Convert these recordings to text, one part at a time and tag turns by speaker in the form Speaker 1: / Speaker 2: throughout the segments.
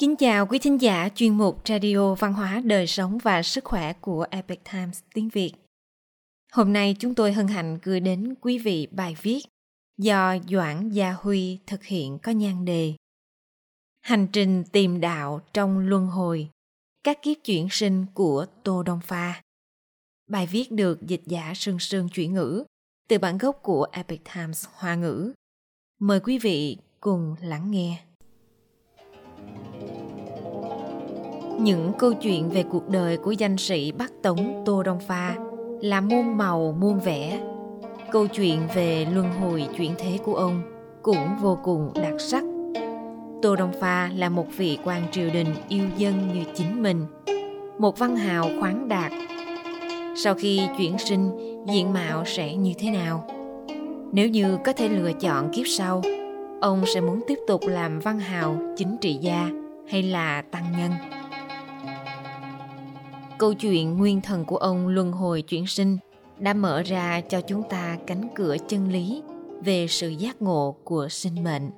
Speaker 1: Kính chào quý thính giả chuyên mục Radio Văn hóa Đời sống và Sức khỏe của Epic Times tiếng Việt. Hôm nay chúng tôi hân hạnh gửi đến quý vị bài viết do Doãn Gia Huy thực hiện có nhan đề Hành trình tìm đạo trong luân hồi, các kiếp chuyển sinh của Tô Đông Pha. Bài viết được dịch giả sương sương chuyển ngữ từ bản gốc của Epic Times Hoa ngữ. Mời quý vị cùng lắng nghe. Những câu chuyện về cuộc đời của danh sĩ Bắc Tống Tô Đông Pha là muôn màu muôn vẻ. Câu chuyện về luân hồi chuyển thế của ông cũng vô cùng đặc sắc. Tô Đông Pha là một vị quan triều đình yêu dân như chính mình, một văn hào khoáng đạt. Sau khi chuyển sinh, diện mạo sẽ như thế nào? Nếu như có thể lựa chọn kiếp sau, ông sẽ muốn tiếp tục làm văn hào, chính trị gia hay là tăng nhân? Câu chuyện nguyên thần của ông luân hồi chuyển sinh đã mở ra cho chúng ta cánh cửa chân lý về sự giác ngộ của sinh mệnh.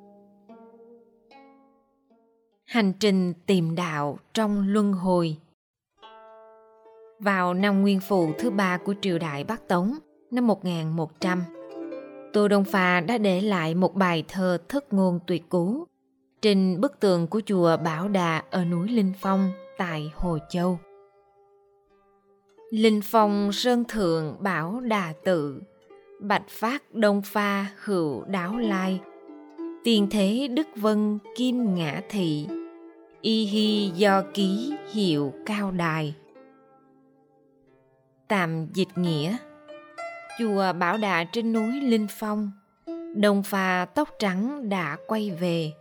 Speaker 1: Hành trình tìm đạo trong luân hồi Vào năm nguyên phụ thứ ba của triều đại Bắc Tống, năm 1100, Tô Đông Pha đã để lại một bài thơ thất ngôn tuyệt cú trên bức tường của chùa Bảo Đà ở núi Linh Phong tại Hồ Châu. Linh phong sơn thượng bảo đà tự, bạch phát đông pha hữu đáo lai. Tiền thế đức vân kim ngã thị, y hi do ký hiệu cao đài. Tạm dịch nghĩa Chùa Bảo Đà trên núi Linh Phong, Đông pha tóc trắng đã quay về.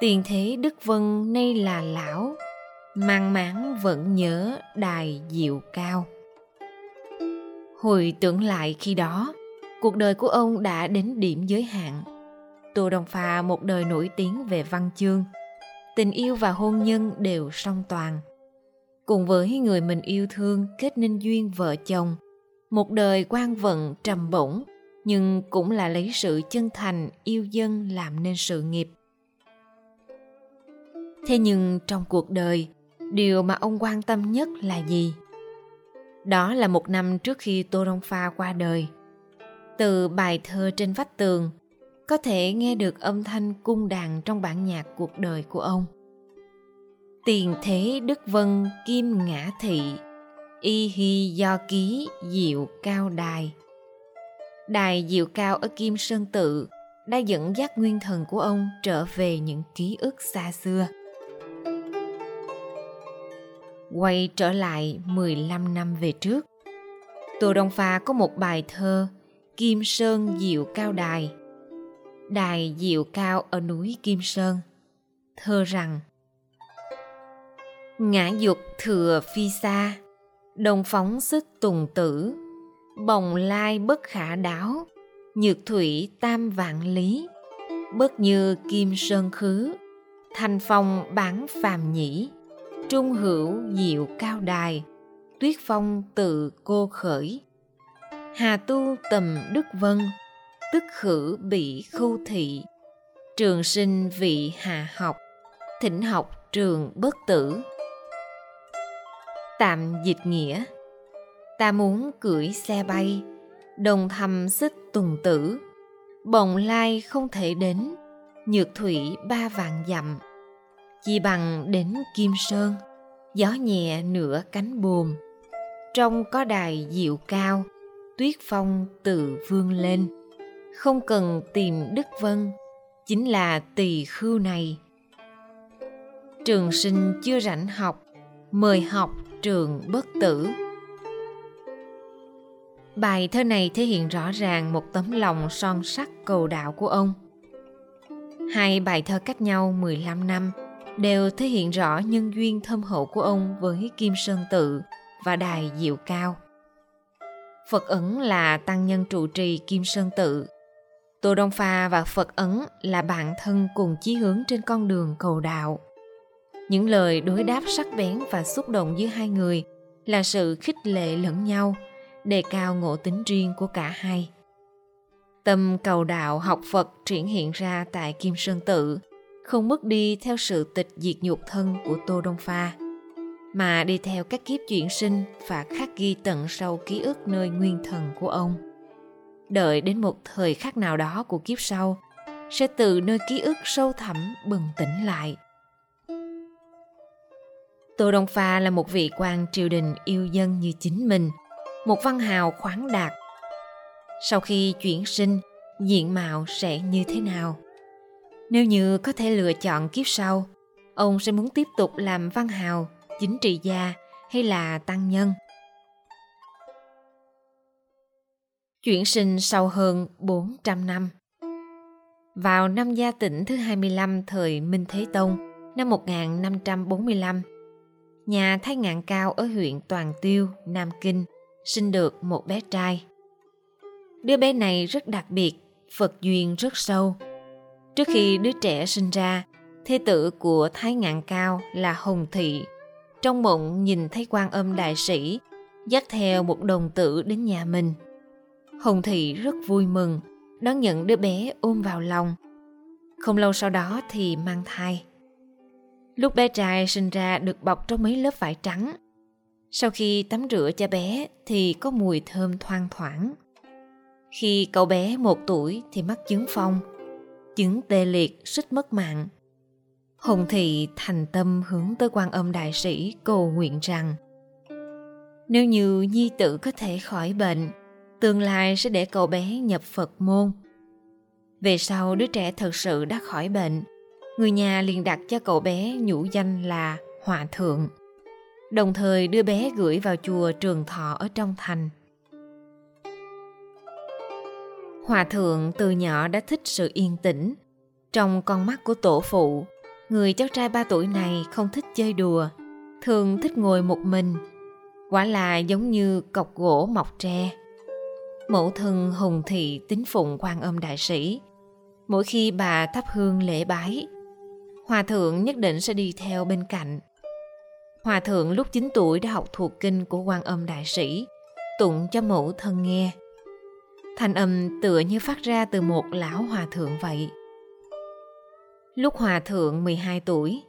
Speaker 1: Tiền thế Đức Vân nay là lão, mang máng vẫn nhớ đài diệu cao. Hồi tưởng lại khi đó, cuộc đời của ông đã đến điểm giới hạn. Tô đông pha, một đời nổi tiếng về văn chương, tình yêu và hôn nhân đều song toàn. Cùng với người mình yêu thương, kết nên duyên vợ chồng, một đời quan vận trầm bổng, nhưng cũng là lấy sự chân thành yêu dân làm nên sự nghiệp. Thế nhưng trong cuộc đời điều mà ông quan tâm nhất là gì? Đó là một năm trước khi tô đông pha qua đời. Từ bài thơ trên vách tường, có thể nghe được âm thanh cung đàn trong bản nhạc cuộc đời của ông. Tiền thế đức vân kim ngã thị, y hi do ký diệu cao đài. Đài diệu cao ở kim sơn tự đã dẫn dắt nguyên thần của ông trở về những ký ức xa xưa quay trở lại 15 năm về trước. Tô Đông Pha có một bài thơ, Kim Sơn Diệu Cao Đài. Đài Diệu Cao ở núi Kim Sơn. Thơ rằng, Ngã dục thừa phi xa, Đồng phóng sức tùng tử, Bồng lai bất khả đáo, Nhược thủy tam vạn lý, Bất như kim sơn khứ, Thành phong bán phàm nhĩ trung hữu diệu cao đài, tuyết phong tự cô khởi. Hà tu tầm đức vân, tức khử bị khu thị. Trường sinh vị hà học, thỉnh học trường bất tử. Tạm dịch nghĩa, ta muốn cưỡi xe bay, đồng thầm xích tùng tử. Bồng lai không thể đến, nhược thủy ba vạn dặm chỉ bằng đến kim sơn, gió nhẹ nửa cánh buồm. Trong có đài diệu cao, tuyết phong tự vương lên. Không cần tìm đức vân, chính là tỳ khưu này. Trường sinh chưa rảnh học, mời học trường bất tử. Bài thơ này thể hiện rõ ràng một tấm lòng son sắc cầu đạo của ông. Hai bài thơ cách nhau 15 năm đều thể hiện rõ nhân duyên thâm hậu của ông với Kim Sơn Tự và Đài Diệu Cao. Phật Ấn là tăng nhân trụ trì Kim Sơn Tự. Tô Đông Pha và Phật Ấn là bạn thân cùng chí hướng trên con đường cầu đạo. Những lời đối đáp sắc bén và xúc động giữa hai người là sự khích lệ lẫn nhau, đề cao ngộ tính riêng của cả hai. Tâm cầu đạo học Phật triển hiện ra tại Kim Sơn Tự – không mất đi theo sự tịch diệt nhục thân của Tô Đông Pha, mà đi theo các kiếp chuyển sinh và khắc ghi tận sâu ký ức nơi nguyên thần của ông. Đợi đến một thời khắc nào đó của kiếp sau, sẽ từ nơi ký ức sâu thẳm bừng tỉnh lại. Tô Đông Pha là một vị quan triều đình yêu dân như chính mình, một văn hào khoáng đạt. Sau khi chuyển sinh, diện mạo sẽ như thế nào? Nếu như có thể lựa chọn kiếp sau, ông sẽ muốn tiếp tục làm văn hào, chính trị gia hay là tăng nhân? Chuyển sinh sau hơn 400 năm Vào năm gia tỉnh thứ 25 thời Minh Thế Tông, năm 1545, nhà Thái Ngạn Cao ở huyện Toàn Tiêu, Nam Kinh, sinh được một bé trai. Đứa bé này rất đặc biệt, Phật duyên rất sâu. Trước khi đứa trẻ sinh ra, thế tử của Thái Ngạn Cao là Hồng Thị. Trong mộng nhìn thấy quan âm đại sĩ, dắt theo một đồng tử đến nhà mình. Hồng Thị rất vui mừng, đón nhận đứa bé ôm vào lòng. Không lâu sau đó thì mang thai. Lúc bé trai sinh ra được bọc trong mấy lớp vải trắng. Sau khi tắm rửa cho bé thì có mùi thơm thoang thoảng. Khi cậu bé một tuổi thì mắc chứng phong, chứng tê liệt suýt mất mạng. Hùng thị thành tâm hướng tới quan âm đại sĩ cầu nguyện rằng nếu như nhi tử có thể khỏi bệnh, tương lai sẽ để cậu bé nhập Phật môn. Về sau đứa trẻ thật sự đã khỏi bệnh, người nhà liền đặt cho cậu bé nhũ danh là Hòa Thượng, đồng thời đưa bé gửi vào chùa Trường Thọ ở trong thành. Hòa Thượng từ nhỏ đã thích sự yên tĩnh. Trong con mắt của tổ phụ, người cháu trai ba tuổi này không thích chơi đùa, thường thích ngồi một mình. Quả là giống như cọc gỗ mọc tre. Mẫu thân Hùng Thị tính phụng quan âm đại sĩ. Mỗi khi bà thắp hương lễ bái, Hòa thượng nhất định sẽ đi theo bên cạnh. Hòa thượng lúc 9 tuổi đã học thuộc kinh của quan âm đại sĩ, tụng cho mẫu thân nghe. Thanh âm tựa như phát ra từ một lão hòa thượng vậy. Lúc hòa thượng 12 tuổi,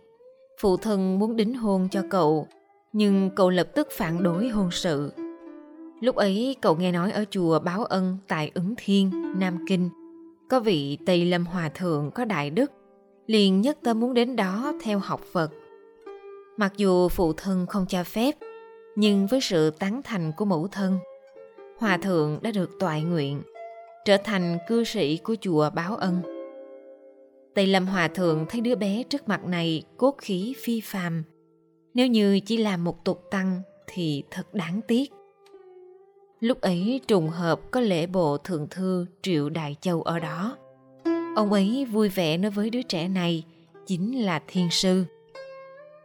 Speaker 1: phụ thân muốn đính hôn cho cậu, nhưng cậu lập tức phản đối hôn sự. Lúc ấy cậu nghe nói ở chùa Báo Ân tại Ứng Thiên, Nam Kinh, có vị Tây Lâm Hòa Thượng có đại đức liền nhất tâm muốn đến đó theo học Phật. Mặc dù phụ thân không cho phép, nhưng với sự tán thành của mẫu thân, Hòa thượng đã được toại nguyện, trở thành cư sĩ của chùa Báo Ân. Tây Lâm Hòa thượng thấy đứa bé trước mặt này cốt khí phi phàm, nếu như chỉ là một tục tăng thì thật đáng tiếc. Lúc ấy trùng hợp có lễ bộ thượng thư Triệu Đại Châu ở đó. Ông ấy vui vẻ nói với đứa trẻ này chính là thiên sư.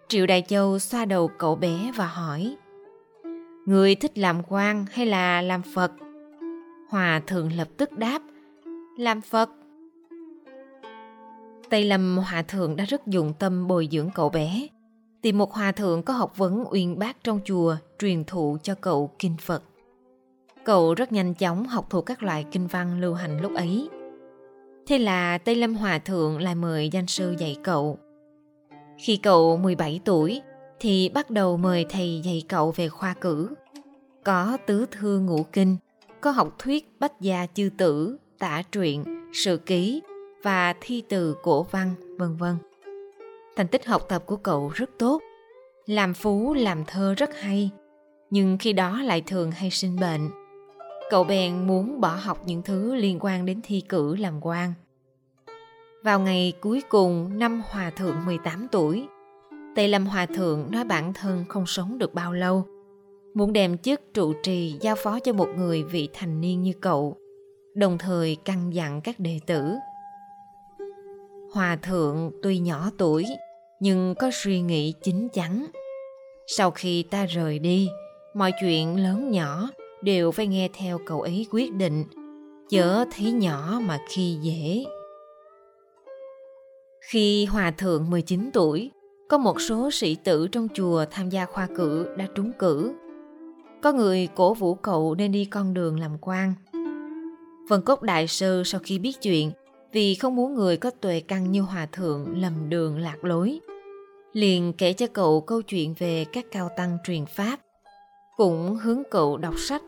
Speaker 1: Triệu Đại Châu xoa đầu cậu bé và hỏi Người thích làm quan hay là làm Phật? Hòa thượng lập tức đáp, Làm Phật Tây Lâm Hòa thượng đã rất dụng tâm bồi dưỡng cậu bé Tìm một hòa thượng có học vấn uyên bác trong chùa, truyền thụ cho cậu kinh Phật. Cậu rất nhanh chóng học thuộc các loại kinh văn lưu hành lúc ấy. Thế là Tây Lâm Hòa Thượng lại mời danh sư dạy cậu. Khi cậu 17 tuổi thì bắt đầu mời thầy dạy cậu về khoa cử. Có tứ thư ngũ kinh, có học thuyết bách gia chư tử, tả truyện, sự ký và thi từ cổ văn, vân vân. Thành tích học tập của cậu rất tốt. Làm phú, làm thơ rất hay, nhưng khi đó lại thường hay sinh bệnh Cậu bèn muốn bỏ học những thứ liên quan đến thi cử làm quan. Vào ngày cuối cùng năm Hòa Thượng 18 tuổi, Tây Lâm Hòa Thượng nói bản thân không sống được bao lâu, muốn đem chức trụ trì giao phó cho một người vị thành niên như cậu, đồng thời căn dặn các đệ tử. Hòa Thượng tuy nhỏ tuổi, nhưng có suy nghĩ chín chắn. Sau khi ta rời đi, mọi chuyện lớn nhỏ đều phải nghe theo cậu ấy quyết định, chớ thấy nhỏ mà khi dễ. Khi Hòa Thượng 19 tuổi, có một số sĩ tử trong chùa tham gia khoa cử đã trúng cử. Có người cổ vũ cậu nên đi con đường làm quan. Vân Cốc Đại Sư sau khi biết chuyện, vì không muốn người có tuệ căn như hòa thượng lầm đường lạc lối liền kể cho cậu câu chuyện về các cao tăng truyền pháp cũng hướng cậu đọc sách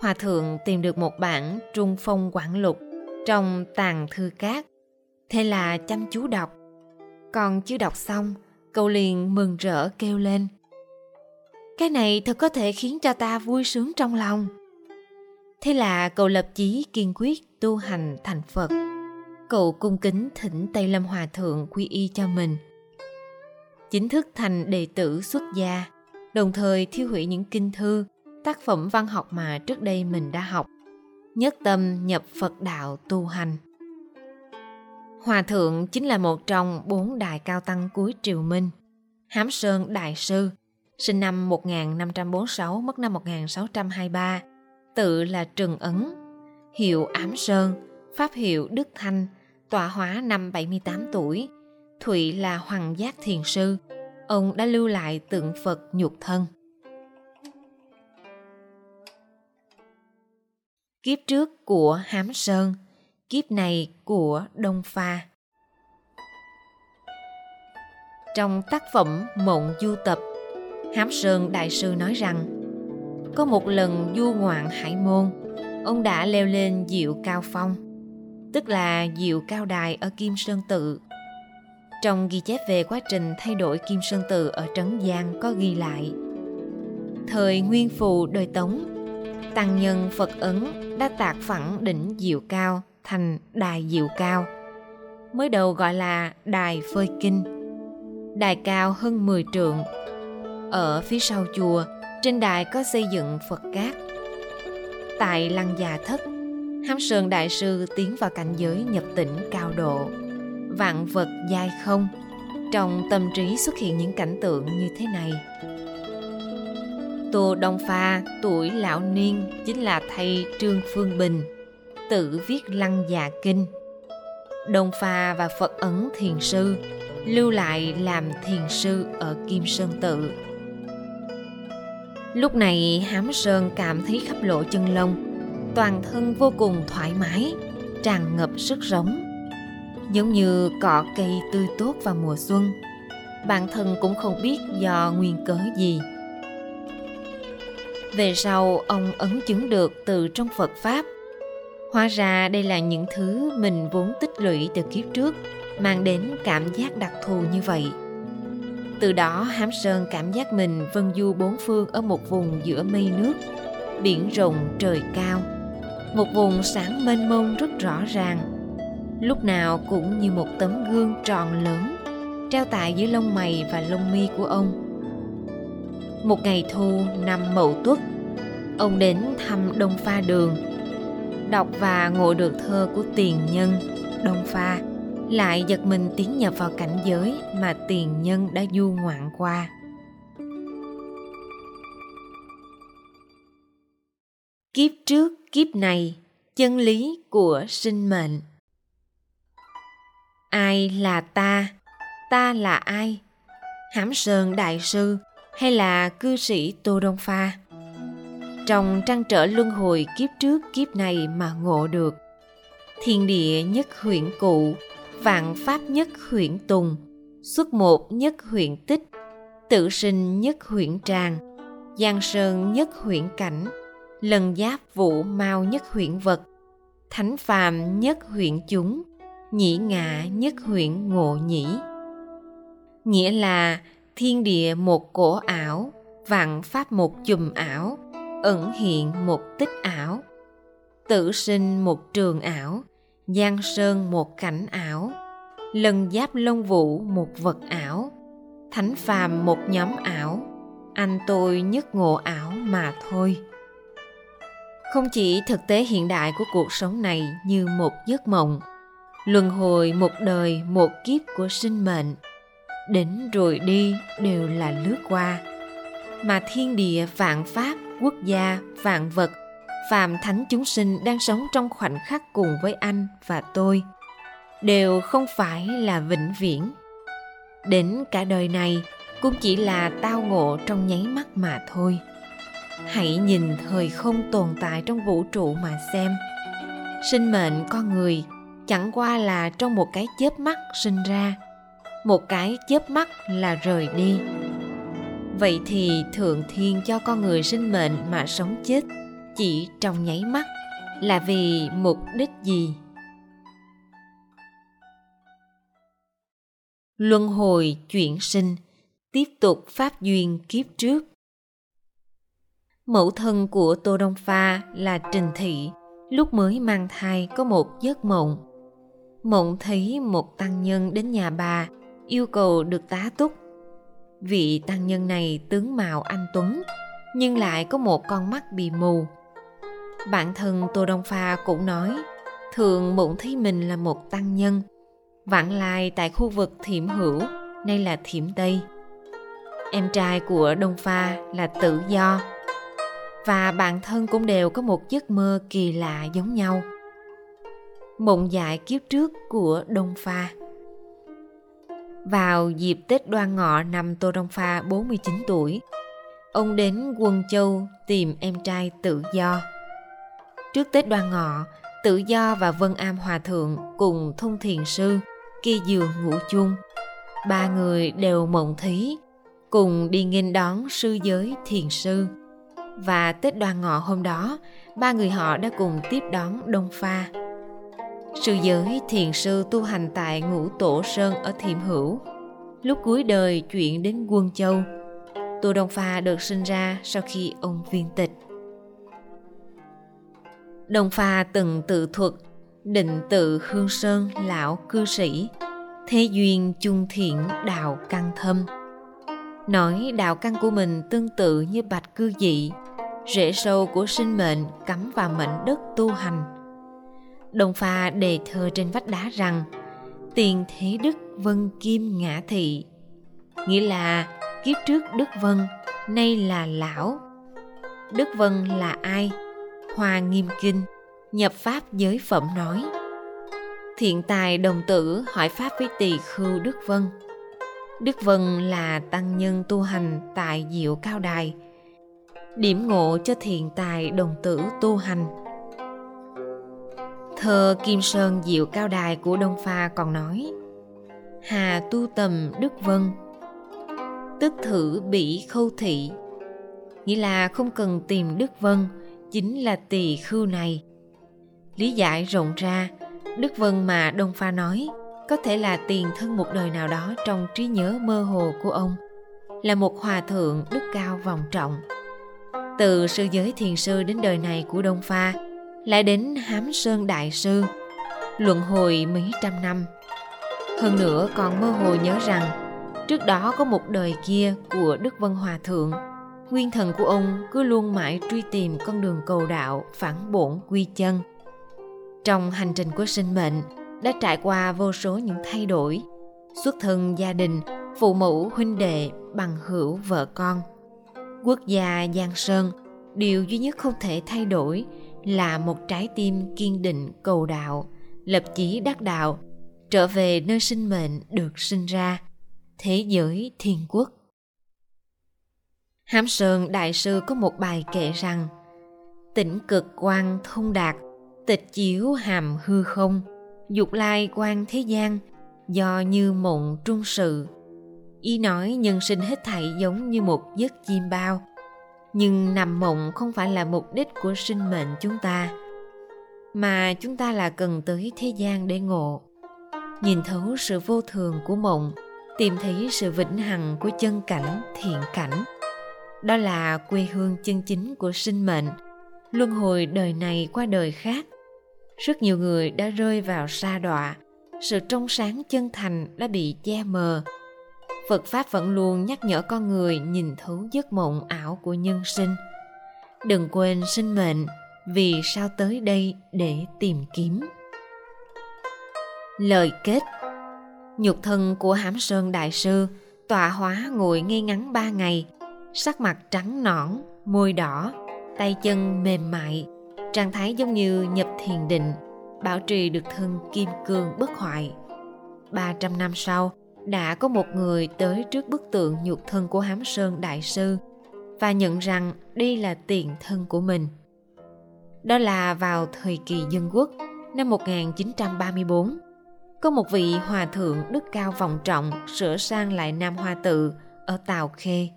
Speaker 1: hòa thượng tìm được một bản trung phong quảng lục trong tàng thư cát thế là chăm chú đọc còn chưa đọc xong cậu liền mừng rỡ kêu lên. Cái này thật có thể khiến cho ta vui sướng trong lòng. Thế là cậu lập chí kiên quyết tu hành thành phật. Cậu cung kính thỉnh tây lâm hòa thượng quy y cho mình. Chính thức thành đệ tử xuất gia, đồng thời thiêu hủy những kinh thư, tác phẩm văn học mà trước đây mình đã học, nhất tâm nhập phật đạo tu hành hòa thượng chính là một trong bốn đại cao tăng cuối triều minh. Hám sơn đại sư sinh năm 1546 mất năm 1623 tự là Trừng Ấn hiệu Ám Sơn pháp hiệu Đức Thanh tọa hóa năm 78 tuổi Thụy là Hoàng Giác Thiền Sư. Ông đã lưu lại tượng Phật nhục thân. Kiếp trước của Hám Sơn, kiếp này của Đông Pha. Trong tác phẩm Mộng Du Tập, Hám Sơn Đại Sư nói rằng Có một lần du ngoạn Hải Môn, ông đã leo lên Diệu Cao Phong, tức là Diệu Cao Đài ở Kim Sơn Tự. Trong ghi chép về quá trình thay đổi Kim Sơn Tự ở Trấn Giang có ghi lại Thời Nguyên Phù đời Tống tăng nhân Phật ấn đã tạc phẳng đỉnh diệu cao thành đài diệu cao. Mới đầu gọi là đài phơi kinh. Đài cao hơn 10 trượng. Ở phía sau chùa, trên đài có xây dựng Phật cát. Tại lăng già thất, Hám Sơn Đại Sư tiến vào cảnh giới nhập tỉnh cao độ. Vạn vật dai không, trong tâm trí xuất hiện những cảnh tượng như thế này. Tô Đông Pha tuổi lão niên chính là thầy Trương Phương Bình, tự viết lăng già kinh. Đông Pha và Phật ấn thiền sư lưu lại làm thiền sư ở Kim Sơn Tự. Lúc này Hám Sơn cảm thấy khắp lộ chân lông, toàn thân vô cùng thoải mái, tràn ngập sức sống. Giống như cỏ cây tươi tốt vào mùa xuân, bản thân cũng không biết do nguyên cớ gì về sau ông ấn chứng được từ trong Phật Pháp. Hóa ra đây là những thứ mình vốn tích lũy từ kiếp trước, mang đến cảm giác đặc thù như vậy. Từ đó Hám Sơn cảm giác mình vân du bốn phương ở một vùng giữa mây nước, biển rộng trời cao. Một vùng sáng mênh mông rất rõ ràng, lúc nào cũng như một tấm gương tròn lớn, treo tại dưới lông mày và lông mi của ông một ngày thu năm mậu tuất ông đến thăm đông pha đường đọc và ngộ được thơ của tiền nhân, đông pha. Lại giật mình tiến nhập vào cảnh giới mà tiền nhân đã du ngoạn qua. Kiếp trước, kiếp này, chân lý của sinh mệnh. Ai là ta? Ta là ai? Hãm sơn đại sư hay là cư sĩ Tô Đông Pha. Trong trăn trở luân hồi kiếp trước kiếp này mà ngộ được. Thiên địa nhất huyện cụ, vạn pháp nhất huyện tùng, xuất một nhất huyện tích, tự sinh nhất huyện tràng, giang sơn nhất huyện cảnh, lần giáp vũ mau nhất huyện vật, thánh phàm nhất huyện chúng, nhĩ ngạ nhất huyện ngộ nhĩ. Nghĩa là thiên địa một cổ ảo vạn pháp một chùm ảo ẩn hiện một tích ảo. Tự sinh một trường ảo, giang sơn một cảnh ảo, lần giáp lông vũ một vật ảo, thánh phàm một nhóm ảo. Anh tôi nhất ngộ ảo mà thôi. Không chỉ thực tế hiện đại của cuộc sống này như một giấc mộng, luân hồi một đời một kiếp của sinh mệnh, đến rồi đi đều là lướt qua. Mà thiên địa vạn pháp quốc gia, vạn vật. Phàm thánh chúng sinh đang sống trong khoảnh khắc cùng với anh và tôi đều không phải là vĩnh viễn. Đến cả đời này cũng chỉ là tao ngộ trong nháy mắt mà thôi. Hãy nhìn thời không tồn tại trong vũ trụ mà xem. Sinh mệnh con người chẳng qua là trong một cái chớp mắt sinh ra. Một cái chớp mắt là rời đi vậy thì thượng thiên cho con người sinh mệnh mà sống chết chỉ trong nháy mắt là vì mục đích gì? Luân hồi chuyển sinh, tiếp tục pháp duyên kiếp trước. Mẫu thân của tô đông pha là trình thị, lúc mới mang thai có một giấc mộng. Mộng thấy một tăng nhân đến nhà bà, yêu cầu được tá túc vị tăng nhân này tướng mạo anh tuấn, nhưng lại có một con mắt bị mù. Bản thân tô đông pha cũng nói, thường mộng thấy mình là một tăng nhân, vãng lai tại khu vực thiểm hữu, nay là thiểm tây. Em trai của đông pha là tự do, và bản thân cũng đều có một giấc mơ kỳ lạ giống nhau. Mộng dại kiếp trước của đông pha vào dịp Tết đoan ngọ năm Tô Đông Pha 49 tuổi, ông đến Quân Châu tìm em trai tự do. Trước Tết đoan ngọ, tự do và Vân Am Hòa Thượng cùng thông thiền sư kia giường ngủ chung. Ba người đều mộng thí, cùng đi nghênh đón sư giới thiền sư. Và Tết đoan ngọ hôm đó, ba người họ đã cùng tiếp đón Đông Pha. Sư giới thiền sư tu hành tại ngũ tổ sơn ở Thiểm Hữu. Lúc cuối đời chuyển đến Quân Châu, Tô Đông Pha được sinh ra sau khi ông viên tịch. Đông Pha từng tự thuật định tự Hương Sơn lão cư sĩ, thế duyên chung thiện đạo căn thâm. Nói đạo căn của mình tương tự như bạch cư dị, rễ sâu của sinh mệnh cắm vào mảnh đất tu hành Đồng pha đề thơ trên vách đá rằng Tiền thế đức vân kim ngã thị Nghĩa là kiếp trước Đức Vân, nay là lão. Đức Vân là ai? Hoa Nghiêm Kinh, nhập Pháp giới phẩm nói. Thiện tài đồng tử hỏi Pháp với tỳ khưu Đức Vân. Đức Vân là tăng nhân tu hành tại diệu cao đài. Điểm ngộ cho thiện tài đồng tử tu hành Thơ Kim Sơn Diệu Cao Đài của Đông Pha còn nói, Hà tu tầm Đức Vân, Tức thử bỉ khâu thị. Nghĩa là không cần tìm Đức Vân, Chính là tỳ khưu này. Lý giải rộng ra, Đức Vân mà Đông Pha nói Có thể là tiền thân một đời nào đó Trong trí nhớ mơ hồ của ông, Là một hòa thượng đức cao vòng trọng. Từ sư giới thiền sư đến đời này của Đông Pha lại đến hám sơn đại sư, luận hồi mấy trăm năm. Hơn nữa còn mơ hồ nhớ rằng, trước đó có một đời kia của đức vân hòa thượng. Nguyên thần của ông cứ luôn mãi truy tìm con đường cầu đạo phản bổn quy chân. Trong hành trình của sinh mệnh, đã trải qua vô số những thay đổi, xuất thân gia đình, phụ mẫu, huynh đệ, bằng hữu, vợ con. Quốc gia giang sơn, điều duy nhất không thể thay đổi là một trái tim kiên định, cầu đạo, lập chí đắc đạo, trở về nơi sinh mệnh được sinh ra, thế giới thiên quốc. Hám sơn đại sư có một bài kể rằng, tỉnh cực quan thông đạt, tịch chiếu hàm hư không, dục lai quan thế gian, do như mộng trung sự. Ý nói nhân sinh hết thảy giống như một giấc chim bao nhưng nằm mộng không phải là mục đích của sinh mệnh chúng ta, mà chúng ta là cần tới thế gian để ngộ. Nhìn thấu sự vô thường của mộng, tìm thấy sự vĩnh hằng của chân cảnh, thiện cảnh. Đó là quê hương chân chính của sinh mệnh. Luân hồi đời này qua đời khác. Rất nhiều người đã rơi vào sa đọa. Sự trong sáng chân thành đã bị che mờ. Phật Pháp vẫn luôn nhắc nhở con người nhìn thấu giấc mộng ảo của nhân sinh. Đừng quên sinh mệnh, vì sao tới đây để tìm kiếm. Lời kết Nhục thân của hãm sơn đại sư tọa hóa ngồi ngay ngắn ba ngày, sắc mặt trắng nõn, môi đỏ, tay chân mềm mại, trạng thái giống như nhập thiền định, bảo trì được thân kim cương bất hoại. 300 năm sau, đã có một người tới trước bức tượng nhục thân của hám sơn đại sư và nhận rằng đây là tiền thân của mình đó là vào thời kỳ dân quốc năm 1934, có một vị hòa thượng đức cao vọng trọng sửa sang lại Nam Hoa Tự ở Tào Khê.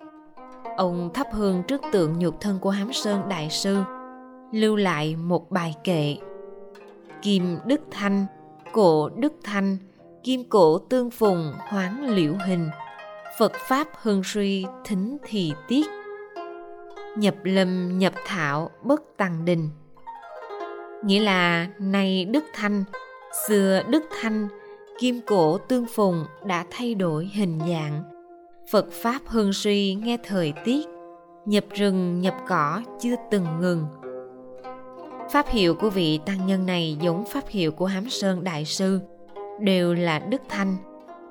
Speaker 1: Ông thắp hương trước tượng nhục thân của Hám Sơn Đại Sư, lưu lại một bài kệ. Kim Đức Thanh, cổ Đức Thanh, kim cổ tương phùng hoán liễu hình, Phật Pháp hưng suy thính thì tiết. Nhập lâm nhập thảo bất tăng đình. Nghĩa là nay Đức Thanh, xưa Đức Thanh kim cổ tương phùng đã thay đổi hình dạng phật pháp hưng suy nghe thời tiết nhập rừng nhập cỏ chưa từng ngừng pháp hiệu của vị tăng nhân này giống pháp hiệu của hám sơn đại sư đều là đức thanh.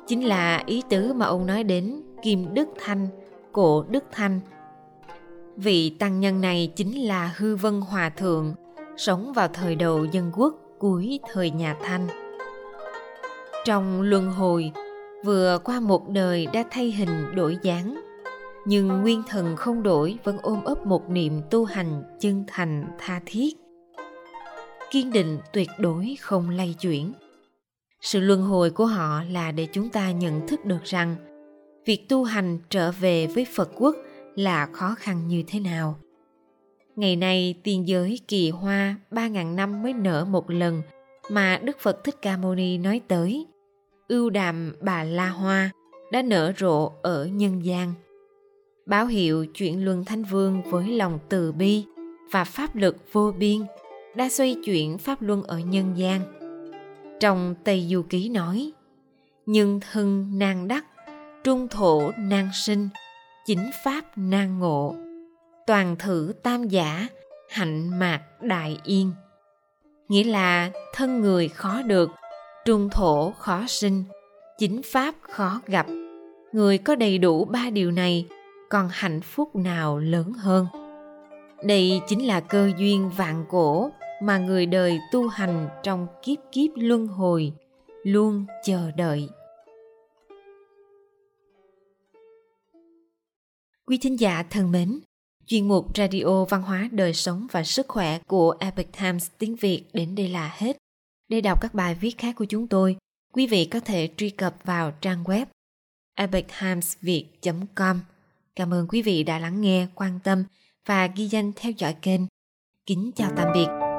Speaker 1: Chính là ý tứ mà ông nói đến, kim đức thanh, cổ đức thanh. Vị tăng nhân này chính là hư vân hòa thượng, sống vào thời đầu dân quốc cuối thời nhà thanh. Trong luân hồi, vừa qua một đời đã thay hình đổi dáng, nhưng nguyên thần không đổi vẫn ôm ấp một niệm tu hành chân thành tha thiết. Kiên định tuyệt đối không lay chuyển sự luân hồi của họ là để chúng ta nhận thức được rằng việc tu hành trở về với phật quốc là khó khăn như thế nào. Ngày nay, tiên giới kỳ hoa ba ngàn năm mới nở một lần mà đức phật thích ca mâu ni nói tới. Ưu đàm bà la hoa đã nở rộ ở nhân gian. Báo hiệu chuyện luân thanh vương với lòng từ bi và pháp lực vô biên đã xoay chuyển pháp luân ở nhân gian trong tây du ký nói nhưng thân nan đắc, trung thổ nan sinh, chính pháp nan ngộ. Toàn thử tam giả, hạnh mạc đại yên. Nghĩa là thân người khó được, trung thổ khó sinh, chính pháp khó gặp. Người có đầy đủ ba điều này, còn hạnh phúc nào lớn hơn? Đây chính là cơ duyên vạn cổ mà người đời tu hành trong kiếp kiếp luân hồi luôn chờ đợi quý thính giả thân mến chuyên mục radio văn hóa đời sống và sức khỏe của epic times tiếng việt đến đây là hết để đọc các bài viết khác của chúng tôi, quý vị có thể truy cập vào trang web epichimes.com. Cảm ơn quý vị đã lắng nghe, quan tâm và ghi danh theo dõi kênh. Kính chào tạm biệt